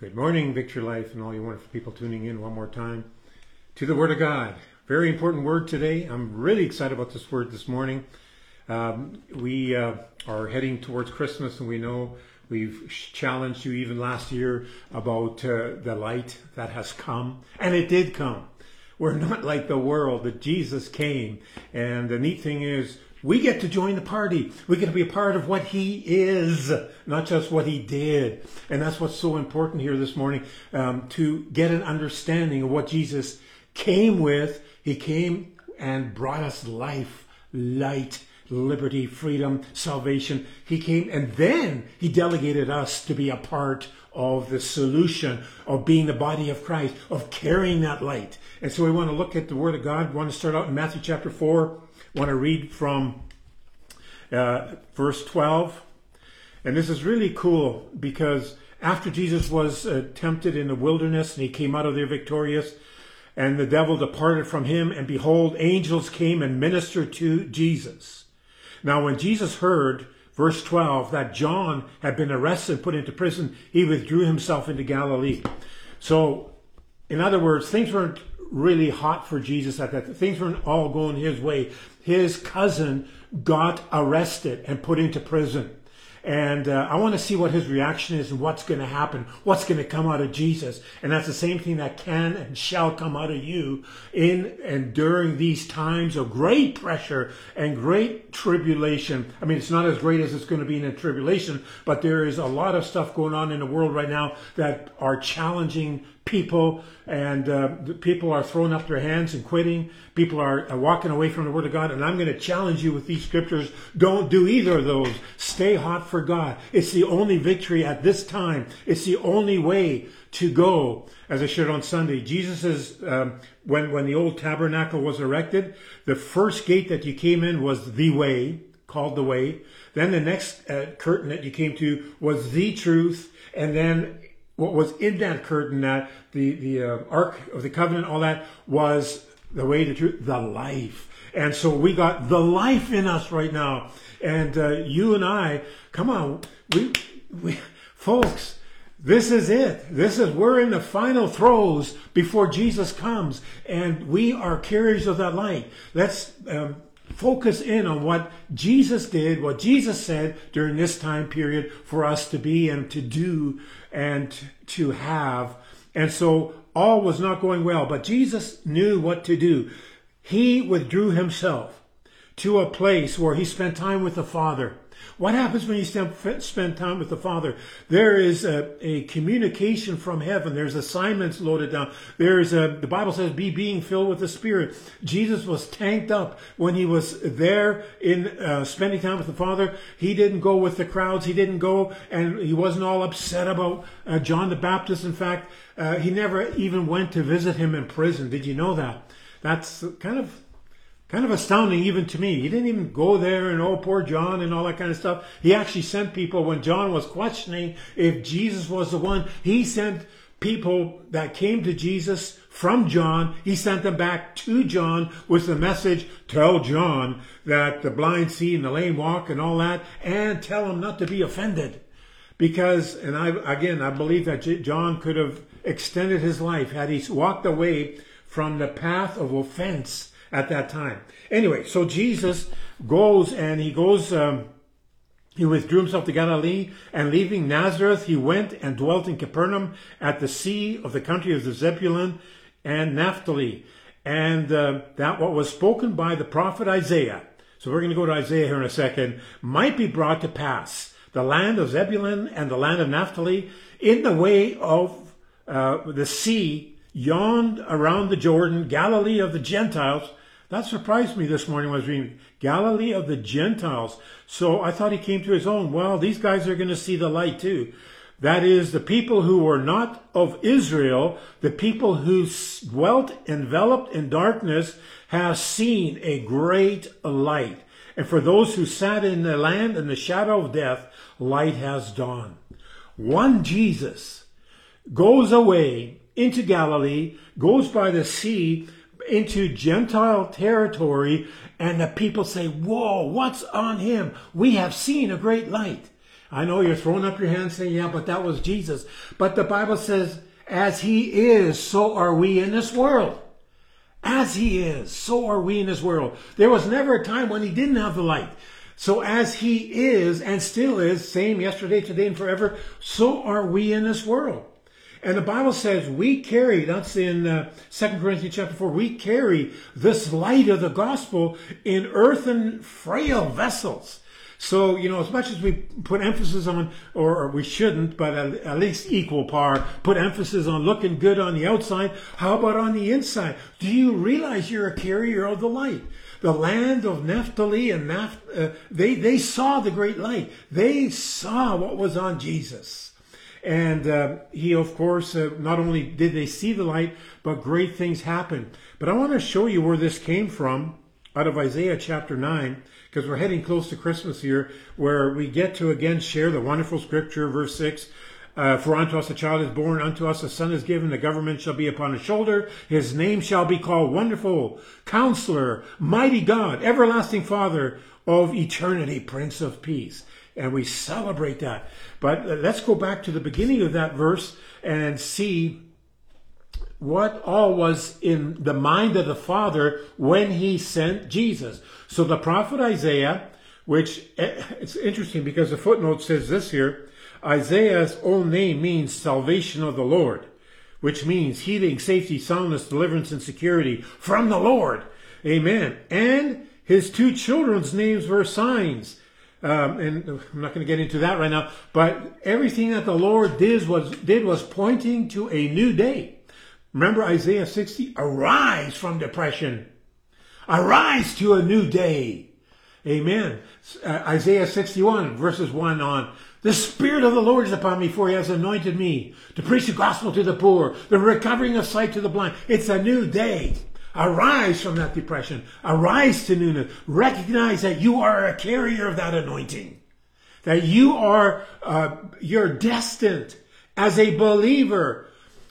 Good morning, Victory Life, and all you wonderful people tuning in one more time to the Word of God. Very important word today. I'm really excited about this word this morning. Um, we uh, are heading towards Christmas, and we know we've challenged you even last year about uh, the light that has come, and it did come. We're not like the world, that Jesus came. And the neat thing is, we get to join the party. We get to be a part of what he is, not just what he did. And that's what's so important here this morning um, to get an understanding of what Jesus came with. He came and brought us life, light, liberty, freedom, salvation. He came and then he delegated us to be a part of the solution of being the body of Christ, of carrying that light. And so we want to look at the Word of God. We want to start out in Matthew chapter 4 want to read from uh, verse 12. And this is really cool because after Jesus was uh, tempted in the wilderness and he came out of there victorious, and the devil departed from him, and behold, angels came and ministered to Jesus. Now, when Jesus heard, verse 12, that John had been arrested and put into prison, he withdrew himself into Galilee. So, in other words, things weren't really hot for Jesus at that. Things weren't all going his way. His cousin got arrested and put into prison. And uh, I want to see what his reaction is and what's going to happen, what's going to come out of Jesus. And that's the same thing that can and shall come out of you in and during these times of great pressure and great tribulation. I mean, it's not as great as it's going to be in a tribulation, but there is a lot of stuff going on in the world right now that are challenging people, and uh, people are throwing up their hands and quitting. People are, are walking away from the Word of God, and I'm going to challenge you with these scriptures. Don't do either of those. Stay hot for God. It's the only victory at this time. It's the only way to go. As I shared on Sunday, Jesus is um, when when the old tabernacle was erected, the first gate that you came in was the way, called the way. Then the next uh, curtain that you came to was the truth, and then what was in that curtain, that the the uh, Ark of the Covenant, all that was the way, the truth, the life. And so we got the life in us right now. And uh, you and I, come on, we, we, folks, this is it. This is, we're in the final throes before Jesus comes. And we are carriers of that light. Let's um, focus in on what Jesus did, what Jesus said during this time period for us to be and to do and to have. And so all was not going well, but Jesus knew what to do. He withdrew himself to a place where he spent time with the Father. What happens when you spend time with the Father? There is a, a communication from heaven. There's assignments loaded down. There's a, the Bible says, be being filled with the Spirit. Jesus was tanked up when he was there in uh, spending time with the Father. He didn't go with the crowds. He didn't go and he wasn't all upset about uh, John the Baptist. In fact, uh, he never even went to visit him in prison. Did you know that? That's kind of kind of astounding even to me. He didn't even go there and, oh, poor John and all that kind of stuff. He actually sent people when John was questioning if Jesus was the one, he sent people that came to Jesus from John, he sent them back to John with the message, tell John that the blind see and the lame walk and all that, and tell him not to be offended. Because, and I, again, I believe that John could have extended his life had he walked away from the path of offense at that time. Anyway, so Jesus goes and he goes, um, he withdrew himself to Galilee and leaving Nazareth, he went and dwelt in Capernaum at the sea of the country of the Zebulun and Naphtali. And uh, that what was spoken by the prophet Isaiah. So we're going to go to Isaiah here in a second, might be brought to pass. The land of Zebulun and the land of Naphtali in the way of uh, the sea yawned around the Jordan, Galilee of the Gentiles, that surprised me this morning when I was reading Galilee of the Gentiles. So I thought he came to his own. Well, these guys are going to see the light too. That is, the people who were not of Israel, the people who dwelt enveloped in darkness, have seen a great light. And for those who sat in the land in the shadow of death, light has dawned. One Jesus goes away into Galilee, goes by the sea, into Gentile territory, and the people say, Whoa, what's on him? We have seen a great light. I know you're throwing up your hands saying, yeah, but that was Jesus. But the Bible says, as he is, so are we in this world. As he is, so are we in this world. There was never a time when he didn't have the light. So as he is and still is, same yesterday, today, and forever, so are we in this world. And the Bible says we carry, that's in uh, 2 Corinthians chapter 4, we carry this light of the gospel in earthen frail vessels. So, you know, as much as we put emphasis on, or we shouldn't, but at least equal par, put emphasis on looking good on the outside, how about on the inside? Do you realize you're a carrier of the light? The land of Naphtali and Napht- uh, they, they saw the great light. They saw what was on Jesus. And uh, he, of course, uh, not only did they see the light, but great things happened. But I want to show you where this came from out of Isaiah chapter 9, because we're heading close to Christmas here, where we get to again share the wonderful scripture, verse 6. Uh, for unto us a child is born, unto us a son is given, the government shall be upon his shoulder. His name shall be called Wonderful, Counselor, Mighty God, Everlasting Father of Eternity, Prince of Peace. And we celebrate that. But let's go back to the beginning of that verse and see what all was in the mind of the Father when he sent Jesus. So the prophet Isaiah, which eh, it's interesting because the footnote says this here Isaiah's own name means salvation of the Lord, which means healing, safety, soundness, deliverance, and security from the Lord. Amen. And his two children's names were signs. Um, and I'm not going to get into that right now, but everything that the Lord did was, did was pointing to a new day. Remember Isaiah 60? Arise from depression. Arise to a new day. Amen. Uh, Isaiah 61 verses 1 on. The Spirit of the Lord is upon me, for he has anointed me to preach the gospel to the poor, the recovering of sight to the blind. It's a new day. Arise from that depression. Arise to newness. Recognize that you are a carrier of that anointing. That you are, uh, you're destined as a believer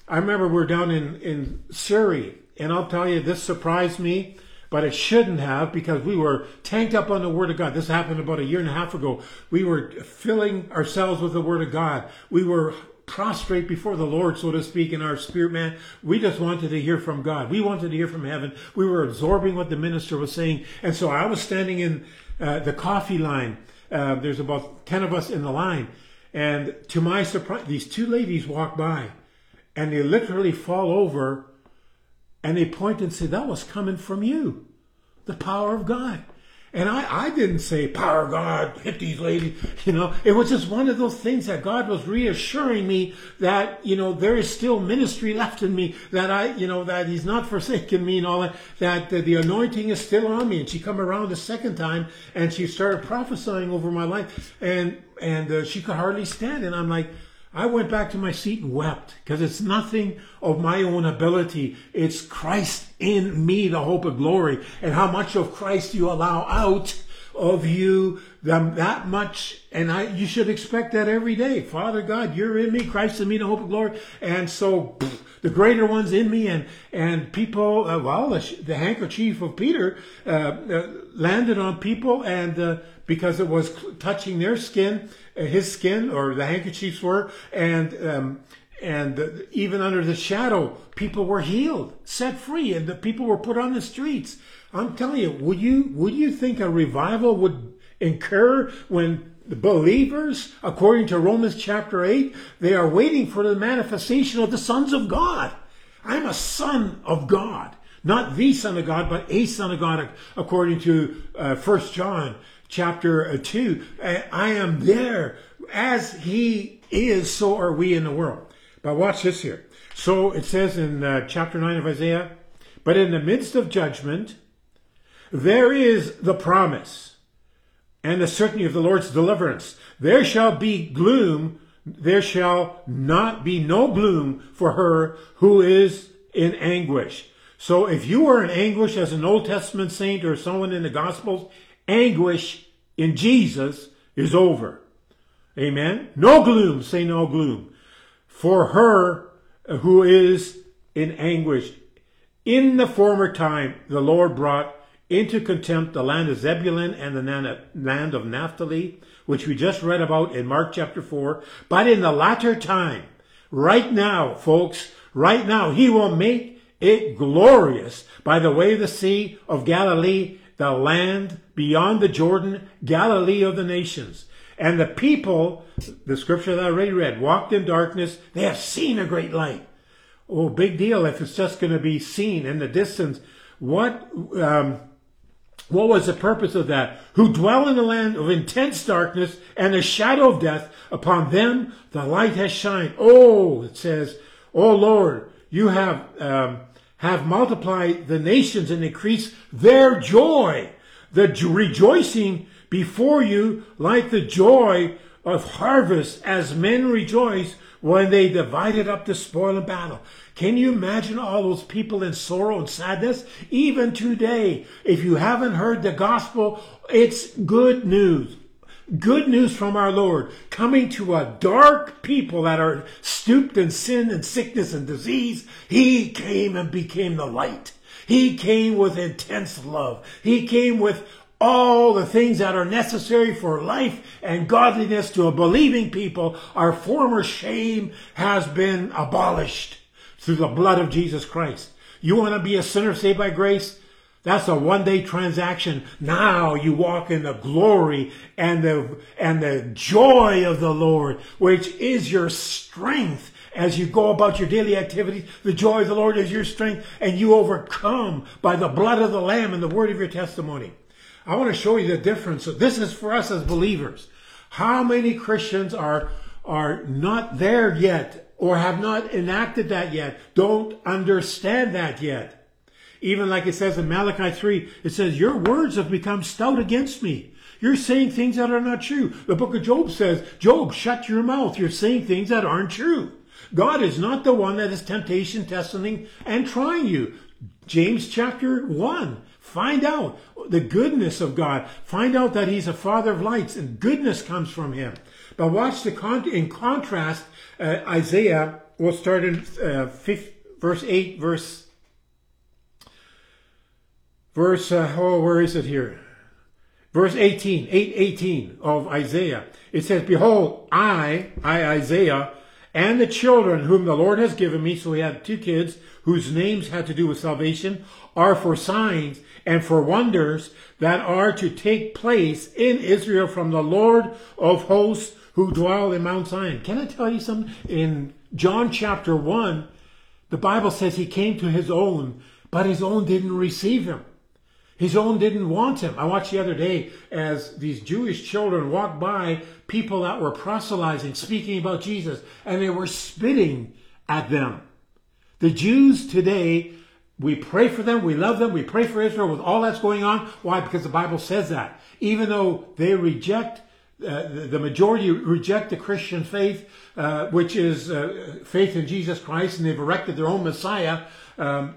I remember we are down in, in Surrey, and I'll tell you, this surprised me, but it shouldn't have because we were tanked up on the Word of God. This happened about a year and a half ago. We were filling ourselves with the Word of God. We were prostrate before the Lord, so to speak, in our spirit, man. We just wanted to hear from God. We wanted to hear from heaven. We were absorbing what the minister was saying. And so I was standing in uh, the coffee line. Uh, there's about 10 of us in the line. And to my surprise, these two ladies walk by and they literally fall over and they point and say, That was coming from you, the power of God. And I, I didn't say, Power God, hit these ladies. You know, it was just one of those things that God was reassuring me that, you know, there is still ministry left in me, that I, you know, that He's not forsaken me and all that, that the, the anointing is still on me. And she come around a second time and she started prophesying over my life and, and uh, she could hardly stand. And I'm like, I went back to my seat and wept because it's nothing of my own ability. It's Christ in me, the hope of glory. And how much of Christ you allow out of you, that much. And I, you should expect that every day. Father God, you're in me, Christ in me, the hope of glory. And so the greater ones in me and, and people, uh, well, the, the, handkerchief of Peter, uh, uh, landed on people and, uh, because it was touching their skin, his skin or the handkerchiefs were, and um, and even under the shadow, people were healed, set free, and the people were put on the streets. I'm telling you, would you would you think a revival would incur when the believers, according to Romans chapter 8, they are waiting for the manifestation of the sons of God. I'm a son of God. Not the son of God, but a son of God, according to uh, 1 John chapter uh, 2. I am there. As he is, so are we in the world. But watch this here. So it says in uh, chapter 9 of Isaiah, but in the midst of judgment, there is the promise and the certainty of the Lord's deliverance. There shall be gloom, there shall not be no gloom for her who is in anguish. So if you are in anguish as an Old Testament saint or someone in the Gospels, anguish in Jesus is over. Amen. No gloom, say no gloom. For her who is in anguish. In the former time, the Lord brought into contempt the land of Zebulun and the land of Naphtali, which we just read about in Mark chapter 4. But in the latter time, right now, folks, right now, he will make it glorious by the way of the sea of Galilee, the land beyond the Jordan, Galilee of the nations. And the people, the scripture that I already read, walked in darkness. They have seen a great light. Oh, big deal if it's just going to be seen in the distance. What, um, what was the purpose of that? Who dwell in the land of intense darkness and the shadow of death, upon them the light has shined. Oh, it says, Oh Lord, you have, um, have multiplied the nations and increased their joy. The rejoicing before you like the joy of harvest as men rejoice when they divided up the spoil of battle. Can you imagine all those people in sorrow and sadness? Even today, if you haven't heard the gospel, it's good news. Good news from our Lord coming to a dark people that are stooped in sin and sickness and disease. He came and became the light. He came with intense love. He came with all the things that are necessary for life and godliness to a believing people, our former shame has been abolished through the blood of Jesus Christ. You want to be a sinner saved by grace? That's a one day transaction. Now you walk in the glory and the, and the joy of the Lord, which is your strength as you go about your daily activities. The joy of the Lord is your strength and you overcome by the blood of the Lamb and the word of your testimony. I want to show you the difference. So this is for us as believers. How many Christians are, are not there yet or have not enacted that yet, don't understand that yet. Even like it says in Malachi 3, it says, Your words have become stout against me. You're saying things that are not true. The book of Job says, Job, shut your mouth. You're saying things that aren't true. God is not the one that is temptation, testing, and trying you. James chapter 1 Find out the goodness of God. Find out that He's a Father of lights and goodness comes from Him. But watch the con- in contrast, uh, Isaiah. We'll start in uh, fifth, verse eight, verse verse. Uh, oh, where is it here? Verse 18, 8, 18 of Isaiah. It says, Behold, I, I Isaiah, and the children whom the Lord has given me, so he had two kids whose names had to do with salvation, are for signs and for wonders that are to take place in Israel from the Lord of hosts who dwell in Mount Zion. Can I tell you something? In John chapter 1, the Bible says he came to his own, but his own didn't receive him. His own didn't want him. I watched the other day as these Jewish children walked by people that were proselytizing, speaking about Jesus, and they were spitting at them. The Jews today we pray for them. We love them. We pray for Israel with all that's going on. Why? Because the Bible says that. Even though they reject, uh, the majority reject the Christian faith, uh, which is uh, faith in Jesus Christ, and they've erected their own Messiah. Um,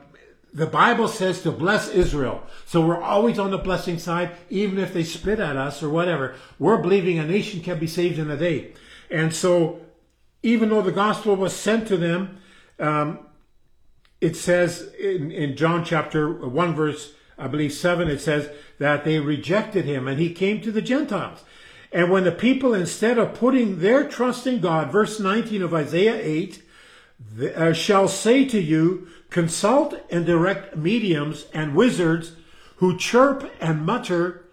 the Bible says to bless Israel. So we're always on the blessing side, even if they spit at us or whatever. We're believing a nation can be saved in a day. And so, even though the gospel was sent to them, um, it says in, in John chapter 1, verse, I believe 7, it says that they rejected him and he came to the Gentiles. And when the people, instead of putting their trust in God, verse 19 of Isaiah 8, uh, shall say to you, consult and direct mediums and wizards who chirp and mutter.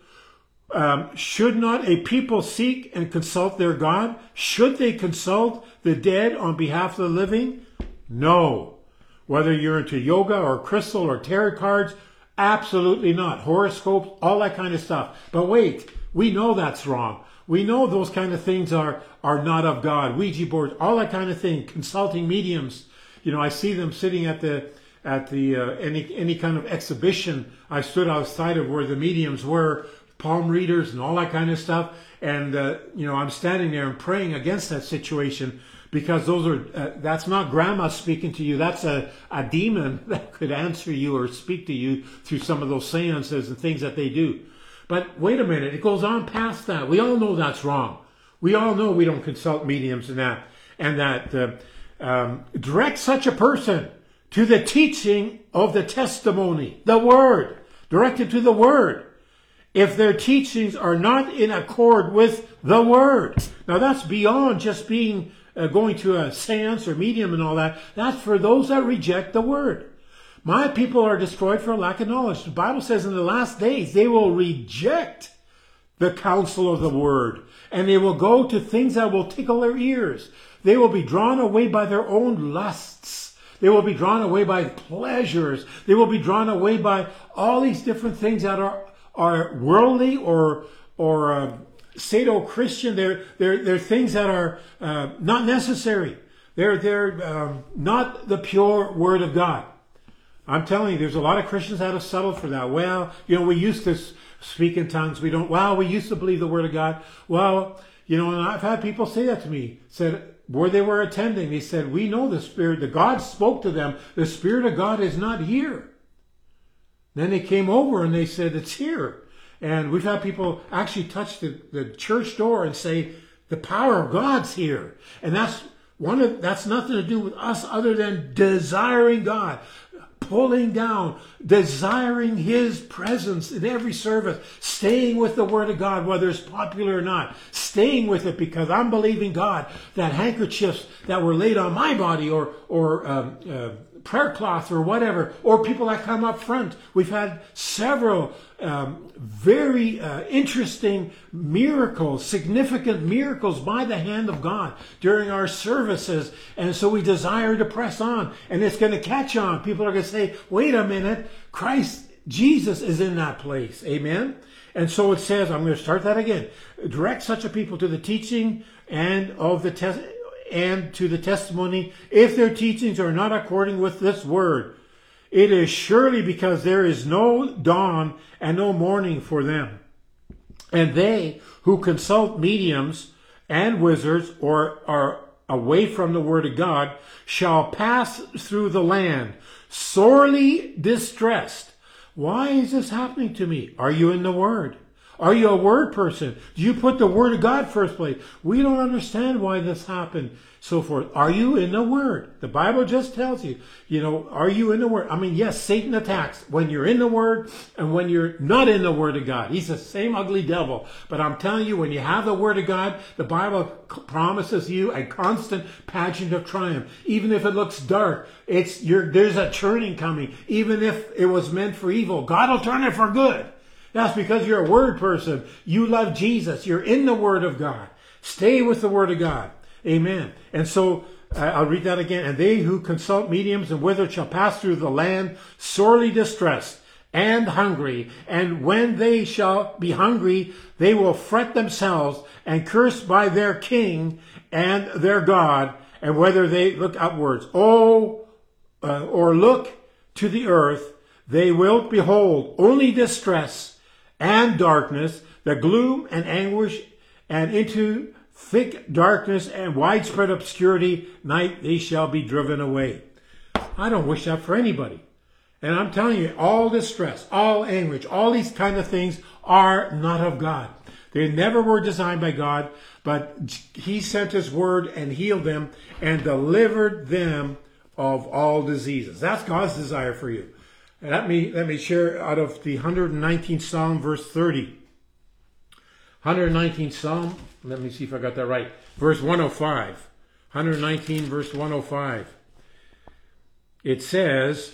Um, should not a people seek and consult their God? Should they consult the dead on behalf of the living? No. Whether you're into yoga or crystal or tarot cards, absolutely not. Horoscopes, all that kind of stuff. But wait, we know that's wrong. We know those kind of things are, are not of God. Ouija boards, all that kind of thing. Consulting mediums. You know, I see them sitting at the, at the, uh, any, any kind of exhibition. I stood outside of where the mediums were, palm readers and all that kind of stuff. And, uh, you know, I'm standing there and praying against that situation because those are uh, that's not grandma speaking to you that's a, a demon that could answer you or speak to you through some of those seances and things that they do but wait a minute it goes on past that we all know that's wrong we all know we don't consult mediums and that and that uh, um, direct such a person to the teaching of the testimony the word directed to the Word. If their teachings are not in accord with the Word. Now that's beyond just being uh, going to a seance or medium and all that. That's for those that reject the Word. My people are destroyed for lack of knowledge. The Bible says in the last days they will reject the counsel of the Word and they will go to things that will tickle their ears. They will be drawn away by their own lusts. They will be drawn away by pleasures. They will be drawn away by all these different things that are, are worldly or, or uh, pseudo-Christian. They're, they're, they're things that are uh, not necessary. They're, they're um, not the pure Word of God. I'm telling you, there's a lot of Christians that have settled for that. Well, you know, we used to speak in tongues. We don't, well, we used to believe the Word of God. Well, you know, and I've had people say that to me. Said, where they were attending, they said, we know the Spirit, the God spoke to them. The Spirit of God is not here. Then they came over and they said, it's here. And we've had people actually touch the, the church door and say, the power of God's here. And that's one of, that's nothing to do with us other than desiring God pulling down, desiring His presence in every service, staying with the Word of God, whether it's popular or not, staying with it because I'm believing God that handkerchiefs that were laid on my body or, or um, uh, prayer cloth or whatever, or people that come up front. We've had several um, very uh, interesting miracles, significant miracles by the hand of God during our services. And so we desire to press on, and it's going to catch on. People are going to say, wait a minute, Christ, Jesus is in that place. Amen. And so it says, I'm going to start that again. Direct such a people to the teaching and of the test and to the testimony, if their teachings are not according with this word, it is surely because there is no dawn and no morning for them. And they who consult mediums and wizards or are away from the word of God shall pass through the land sorely distressed. Why is this happening to me? Are you in the word? Are you a word person? Do you put the word of God first place? We don't understand why this happened, so forth. Are you in the word? The Bible just tells you, you know, are you in the word? I mean, yes, Satan attacks when you're in the word and when you're not in the word of God. He's the same ugly devil. But I'm telling you, when you have the word of God, the Bible promises you a constant pageant of triumph. Even if it looks dark, it's, there's a turning coming. Even if it was meant for evil, God will turn it for good. That's because you're a word person. You love Jesus. You're in the word of God. Stay with the word of God. Amen. And so uh, I'll read that again. And they who consult mediums and wizards shall pass through the land sorely distressed and hungry. And when they shall be hungry, they will fret themselves and curse by their king and their God. And whether they look upwards, oh, uh, or look to the earth, they will behold only distress and darkness, the gloom and anguish, and into thick darkness and widespread obscurity, night they shall be driven away. I don't wish that for anybody. And I'm telling you, all distress, all anguish, all these kind of things are not of God. They never were designed by God, but He sent His word and healed them and delivered them of all diseases. That's God's desire for you. Let me, let me share out of the 119th Psalm, verse 30. 119th Psalm, let me see if I got that right. Verse 105. 119, verse 105. It says,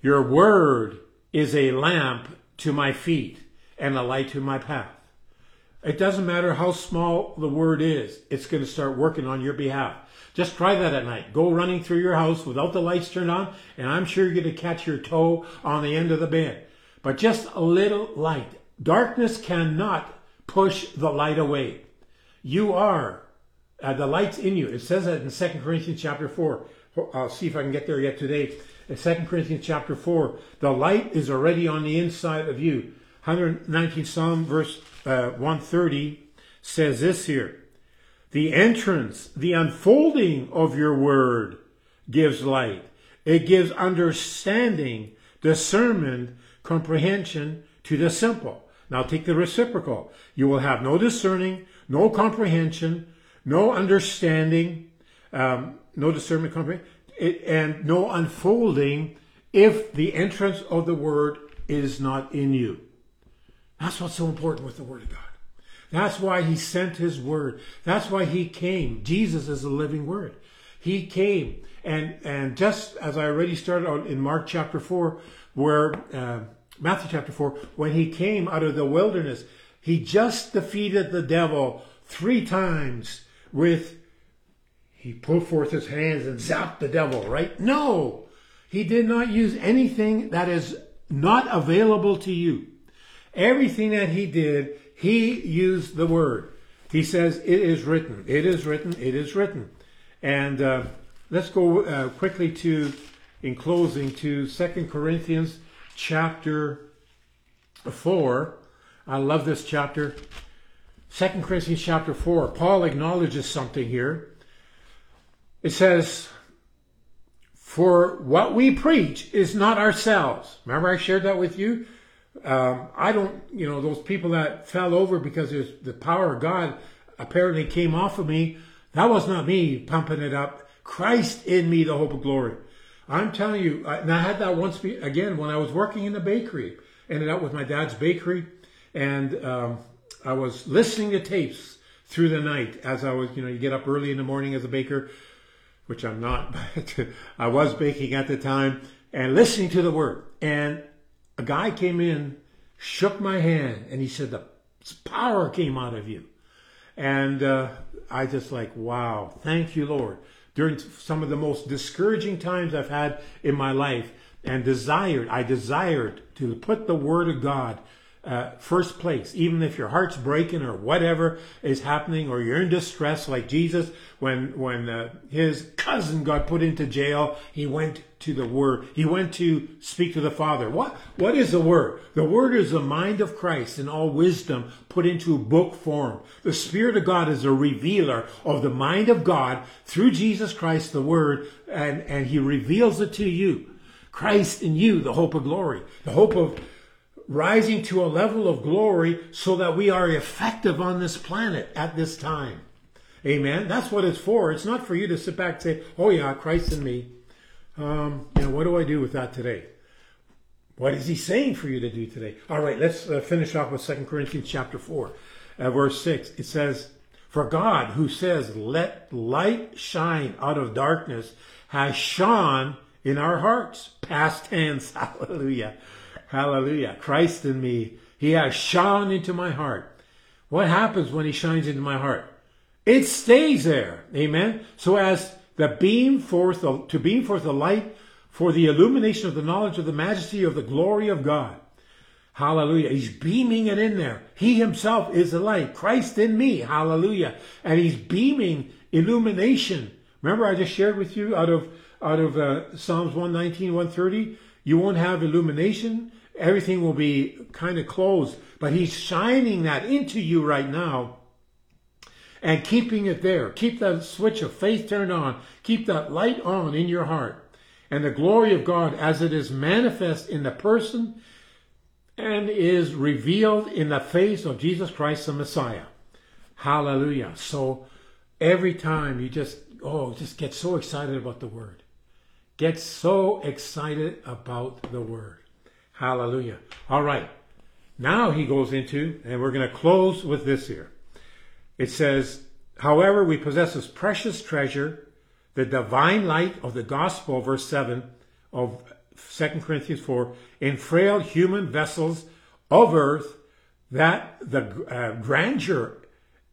Your word is a lamp to my feet and a light to my path. It doesn't matter how small the word is, it's going to start working on your behalf. Just try that at night. Go running through your house without the lights turned on, and I'm sure you're going to catch your toe on the end of the bed. But just a little light. Darkness cannot push the light away. You are uh, the light's in you. It says that in 2 Corinthians chapter 4. I'll see if I can get there yet today. In 2 Corinthians chapter 4, the light is already on the inside of you. 119 Psalm verse uh, 130 says this here the entrance, the unfolding of your word gives light. It gives understanding, discernment, comprehension to the simple. Now take the reciprocal. You will have no discerning, no comprehension, no understanding, um, no discernment, comprehension, and no unfolding if the entrance of the word is not in you. That's what's so important with the Word of God. That's why He sent His Word. That's why He came. Jesus is the living Word. He came. And, and just as I already started out in Mark chapter 4, where, uh, Matthew chapter 4, when He came out of the wilderness, He just defeated the devil three times with, He put forth His hands and zapped the devil, right? No! He did not use anything that is not available to you. Everything that he did, he used the word. He says, It is written, it is written, it is written. And uh, let's go uh, quickly to, in closing, to Second Corinthians chapter 4. I love this chapter. Second Corinthians chapter 4. Paul acknowledges something here. It says, For what we preach is not ourselves. Remember, I shared that with you? Um, I don't, you know, those people that fell over because there's the power of God apparently came off of me. That was not me pumping it up. Christ in me, the hope of glory. I'm telling you, and I had that once again when I was working in the bakery. Ended up with my dad's bakery, and um, I was listening to tapes through the night as I was, you know, you get up early in the morning as a baker, which I'm not, but I was baking at the time, and listening to the word. And a guy came in, shook my hand, and he said, The power came out of you. And uh, I just like, wow, thank you, Lord. During some of the most discouraging times I've had in my life, and desired, I desired to put the Word of God uh, first place, even if your heart's breaking or whatever is happening, or you're in distress, like Jesus, when when uh, his cousin got put into jail, he went to the Word. He went to speak to the Father. What what is the Word? The Word is the mind of Christ in all wisdom put into book form. The Spirit of God is a revealer of the mind of God through Jesus Christ, the Word, and and He reveals it to you. Christ in you, the hope of glory, the hope of rising to a level of glory so that we are effective on this planet at this time. Amen. That's what it's for. It's not for you to sit back and say, oh, yeah, Christ in me. Um, you know, what do I do with that today? What is he saying for you to do today? All right, let's uh, finish off with Second Corinthians chapter 4, uh, verse 6. It says, For God, who says, Let light shine out of darkness, has shone in our hearts. Past tense. Hallelujah. Hallelujah. Christ in me. He has shone into my heart. What happens when he shines into my heart? It stays there. Amen. So as the beam forth, to beam forth the light for the illumination of the knowledge of the majesty of the glory of God. Hallelujah. He's beaming it in there. He himself is the light. Christ in me. Hallelujah. And he's beaming illumination. Remember I just shared with you out of out of uh, Psalms 119, 130, you won't have illumination everything will be kind of closed. But he's shining that into you right now and keeping it there. Keep that switch of faith turned on. Keep that light on in your heart. And the glory of God as it is manifest in the person and is revealed in the face of Jesus Christ the Messiah. Hallelujah. So every time you just, oh, just get so excited about the word. Get so excited about the word. Hallelujah. All right. Now he goes into, and we're going to close with this here. It says, However, we possess this precious treasure, the divine light of the gospel, verse 7 of 2 Corinthians 4, in frail human vessels of earth, that the uh, grandeur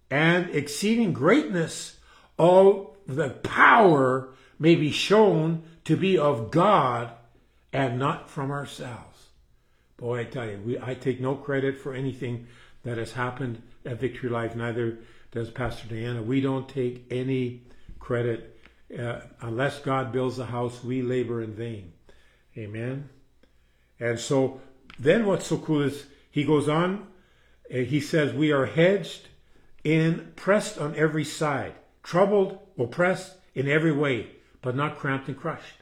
and exceeding greatness of the power may be shown to be of God and not from ourselves. Boy, I tell you, we, I take no credit for anything that has happened at Victory Life. Neither does Pastor Diana. We don't take any credit. Uh, unless God builds the house, we labor in vain. Amen. And so then what's so cool is he goes on, uh, he says, We are hedged in, pressed on every side, troubled, oppressed in every way, but not cramped and crushed.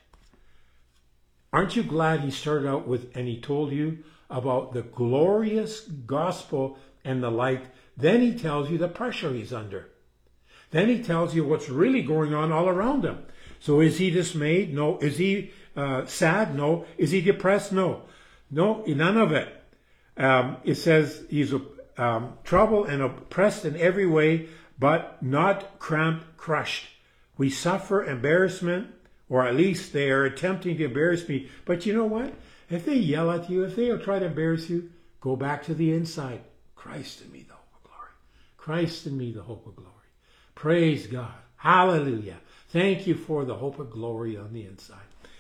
Aren't you glad he started out with, and he told you about the glorious gospel and the light? Then he tells you the pressure he's under. Then he tells you what's really going on all around him. So is he dismayed? No. Is he uh, sad? No. Is he depressed? No. No, none of it. Um, it says he's um, troubled and oppressed in every way, but not cramped, crushed. We suffer embarrassment, or at least they are attempting to embarrass me. But you know what? If they yell at you, if they try to embarrass you, go back to the inside. Christ in me, the hope of glory. Christ in me, the hope of glory. Praise God. Hallelujah. Thank you for the hope of glory on the inside.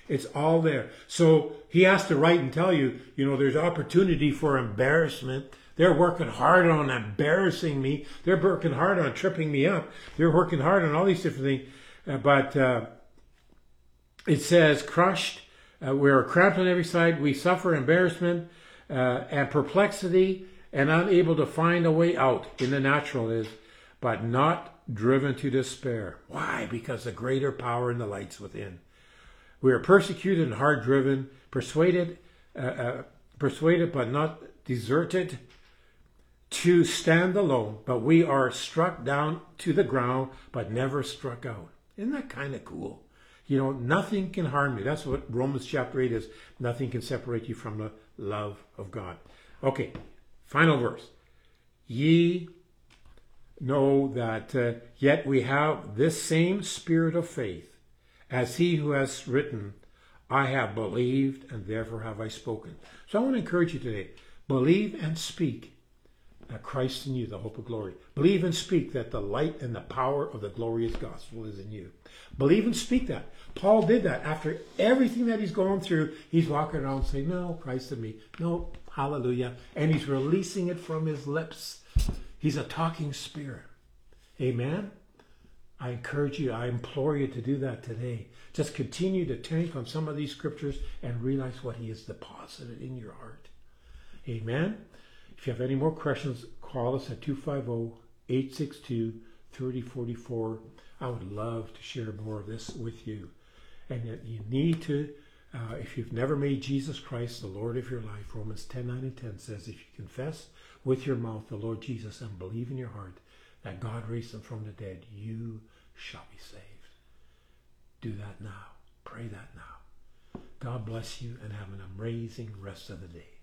It's all there. So he has to write and tell you, you know, there's opportunity for embarrassment. They're working hard on embarrassing me. They're working hard on tripping me up. They're working hard on all these different things. Uh, but uh, it says, crushed. Uh, we are cramped on every side. We suffer embarrassment uh, and perplexity and unable to find a way out in the natural is, but not driven to despair. Why? Because the greater power in the lights within. We are persecuted and hard driven, persuaded, uh, uh, persuaded but not deserted, to stand alone, but we are struck down to the ground, but never struck out. Isn't that kind of cool? You know, nothing can harm you. That's what Romans chapter 8 is. Nothing can separate you from the love of God. Okay, final verse. Ye know that uh, yet we have this same spirit of faith as he who has written, I have believed and therefore have I spoken. So I want to encourage you today believe and speak that Christ in you, the hope of glory. Believe and speak that the light and the power of the glorious gospel is in you. Believe and speak that. Paul did that after everything that he's gone through. He's walking around saying, No, Christ in me. No, hallelujah. And he's releasing it from his lips. He's a talking spirit. Amen. I encourage you, I implore you to do that today. Just continue to tank on some of these scriptures and realize what He has deposited in your heart. Amen. If you have any more questions, call us at 250 862 3044. I would love to share more of this with you. And you need to, uh, if you've never made Jesus Christ the Lord of your life, Romans 10 9 and 10 says, if you confess with your mouth the Lord Jesus and believe in your heart that God raised him from the dead, you shall be saved. Do that now. Pray that now. God bless you and have an amazing rest of the day.